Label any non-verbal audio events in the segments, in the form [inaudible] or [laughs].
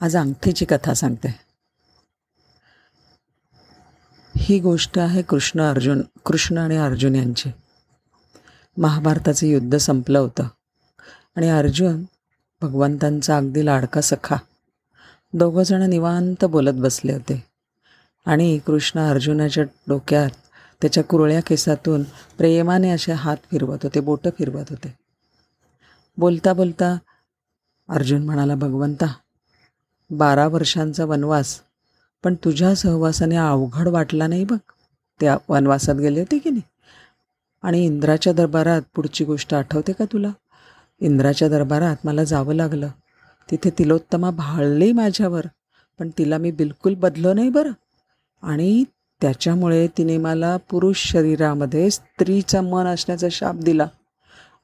आज अंगठीची कथा सांगते. ही गोष्ट आहे कृष्ण अर्जुन कृष्ण आणि अर्जुन यांची. महाभारताचं युद्ध संपलं होतं. आणि अर्जुन भगवंतांचा अगदी लाडका सखा. दोघंजणं निवांत बोलत बसले होते. आणि कृष्ण अर्जुनाच्या डोक्यात त्याच्या कुरळ्या केसातून प्रेमाने असे हात फिरवत होते बोटं फिरवत होते. बोलता बोलता अर्जुन म्हणाला भगवंता बारा वर्षांचा वनवास. पण तुझ्या सहवासाने अवघड वाटला नाही बघ. त्या वनवासात गेले होते की नाही? आणि इंद्राच्या दरबारात पुढची गोष्ट आठवते का तुला? इंद्राच्या दरबारात मला जावं लागलं. तिथे तिलोत्तमा भाळली माझ्यावर. पण तिला मी बिलकुल बदलो नाही बरं. आणि त्याच्यामुळे तिने मला पुरुष शरीरामध्ये स्त्रीचं मन असण्याचा शाप दिला.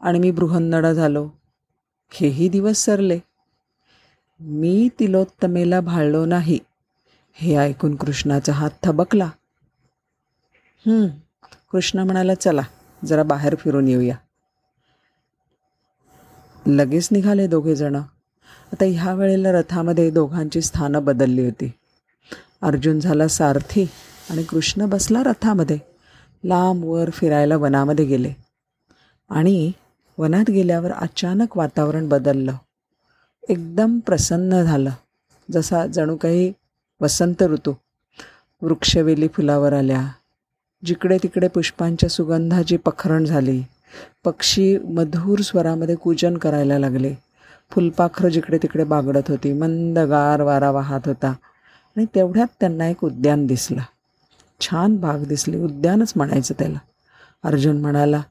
आणि मी बृहन्नडा झालो. हेही दिवस सरले. मी तिलोत्तमेला भाळलो नाही. हे ऐकून कृष्णाचा हात थबकला. कृष्ण म्हणाला चला जरा बाहेर फिरून येऊया. लगेच निघाले दोघे जण. आता ह्या वेळेला रथामध्ये दोघांची स्थानं बदलली होती. अर्जुन झाला सारथी आणि कृष्ण बसला रथामध्ये. लांब वर फिरायला वनामध्ये गेले. आणि वनात गेल्यावर अचानक वातावरण बदललं. एकदम प्रसन्न झालं. जसा जणू काही वसंत ऋतू वृक्षवेली फुलावर आल्या. जिकडे तिकडे पुष्पांच्या सुगंधाची पखरण झाली. पक्षी मधुर स्वरामध्ये कूजन करायला लागले. फुलपाखरं जिकडे तिकडे बागडत होती. मंदगार वारा वाहत होता. आणि तेवढ्यात त्यांना एक उद्यान दिसलं. छान बाग दिसली. उद्यानच म्हणायचं त्याला. अर्जुन म्हणाला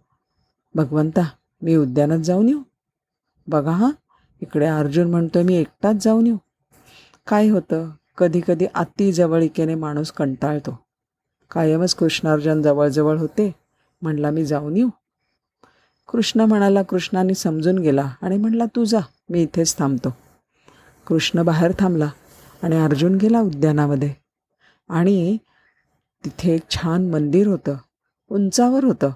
भगवंता मी उद्यानात जाऊन येऊ. बघा हां इकडे अर्जुन म्हणतोय मी एकटाच जाऊन येऊ. काय होतं? कधी कधी अति जवळिकेने माणूस कंटाळतो. कायमच कृष्णार्जुन जवळजवळ होते. म्हणला मी जाऊन येऊ. कृष्ण म्हणाला कृष्णाने समजून गेला आणि म्हणला तू जा मी इथेच थांबतो. कृष्ण बाहेर थांबला आणि अर्जुन गेला उद्यानामध्ये. आणि तिथे एक छान मंदिर होतं. उंचावर होतं.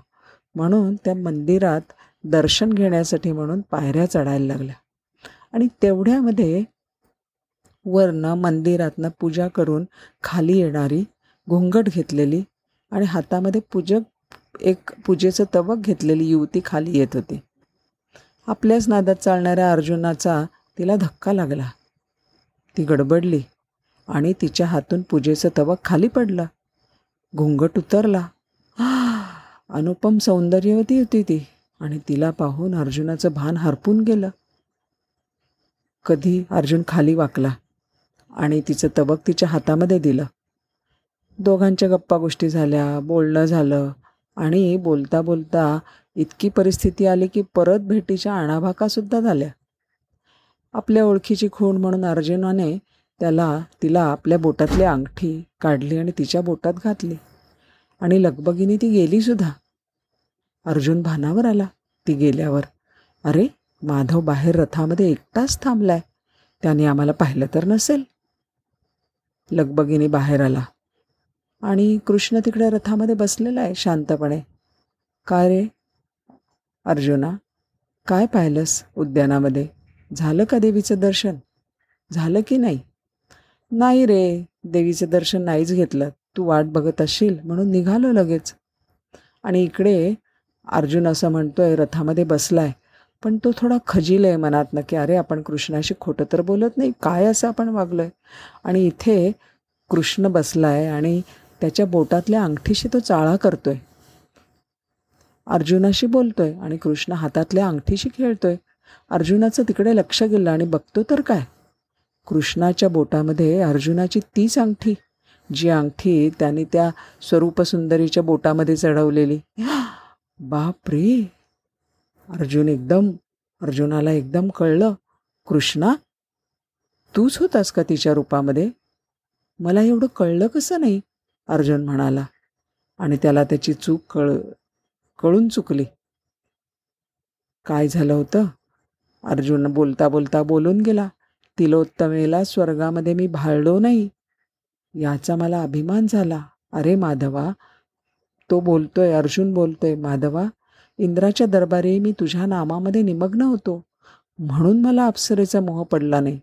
म्हणून त्या मंदिरात दर्शन घेण्यासाठी म्हणून पायऱ्या चढायला लागल्या. आणि तेवढ्यामध्ये वरनं मंदिरातनं पूजा करून खाली येणारी घुंगट घेतलेली आणि हातामध्ये पूजक एक पूजेचं तवक घेतलेली युवती खाली येत होती. आपल्याच नादात चालणाऱ्या अर्जुनाचा तिला धक्का लागला. ती गडबडली आणि तिच्या हातून पूजेचं तवक खाली पडलं. घुंगट उतरला. [gasps] अनुपम सौंदर्यवती होती ती आणि तिला पाहून अर्जुनाचं भान हरपून गेलं. कधी अर्जुन खाली वाकला आणि तिचं तबक तिच्या हातामध्ये दिलं. दोघांच्या गप्पा गोष्टी झाल्या बोलणं झालं आणि बोलता बोलता इतकी परिस्थिती आली की परत भेटीच्या आणाभाकासुद्धा झाल्या. आपल्या ओळखीची खूण म्हणून अर्जुनाने त्याला तिला आपल्या बोटातली अंगठी काढली आणि तिच्या बोटात घातली आणि लगबगीने ती गेलीसुद्धा अर्जुन भानावर आला. ती गेल्यावर अरे माधव बाहेर रथामध्ये एकटाच थांबलाय. त्याने आम्हाला पाहिलं तर नसेल. लगबगीने बाहेर आला. आणि कृष्ण तिकडे रथामध्ये बसलेला आहे शांतपणे. काय रे? अर्जुना काय पाहिलंस उद्यानामध्ये? झालं का देवीचं दर्शन? झालं की नाही? नाही रे देवीचं दर्शन नाहीच घेतलं. तू वाट बघत असशील म्हणून निघालो लगेच. आणि इकडे अर्जुन असं म्हणतोय रथामध्ये बसलाय. पण तो थोडा खजील आहे मनातनं की अरे आपण कृष्णाशी खोटं तर बोलत नाही काय असं आपण वागलो आहे आणि इथे कृष्ण बसला आहे आणि त्याच्या बोटातल्या अंगठीशी तो चाळा करतो आहे अर्जुनाशी बोलतो आहे आणि कृष्ण हातातल्या अंगठीशी खेळतो आहे अर्जुनाचं तिकडे लक्ष गेलं आणि बघतो तर काय? कृष्णाच्या बोटामध्ये अर्जुनाची तीच अंगठी जी अंगठी त्याने त्या स्वरूपसुंदरीच्या बोटामध्ये चढवलेली. बाप रे अर्जुन एकदम अर्जुनाला एकदम कळलं कृष्णा तूच होतास का तिच्या रूपामध्ये? मला एवढं कळलं कसं नाही? अर्जुन म्हणाला. आणि त्याला त्याची चूक कळ कळून चुकली. काय झालं होतं? अर्जुन बोलता बोलता बोलून गेला. तिलोत्तमेला स्वर्गामध्ये मी भाळलो नाही. याचा मला अभिमान झाला. अरे माधवा तो बोलतोय अर्जुन बोलतोय माधवा इंद्राच्या दरबारी मी तुझ्या नामामध्ये निमग्न होतो. म्हणून मला अप्सरेचा मोह पडला नाही.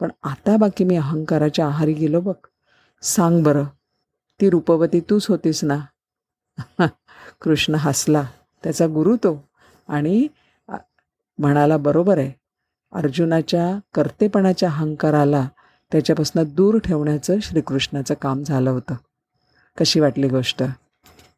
पण आता बाकी मी अहंकाराच्या आहारी गेलो बघ. सांग बरं ती रूपवती तूच होतीस ना? [laughs] कृष्ण हसला. त्याचा गुरु तो. आणि म्हणाला बरोबर आहे. अर्जुनाच्या कर्तेपणाच्या अहंकाराला त्याच्यापासून दूर ठेवण्याचं श्रीकृष्णाचं काम झालं होतं. कशी वाटली गोष्ट?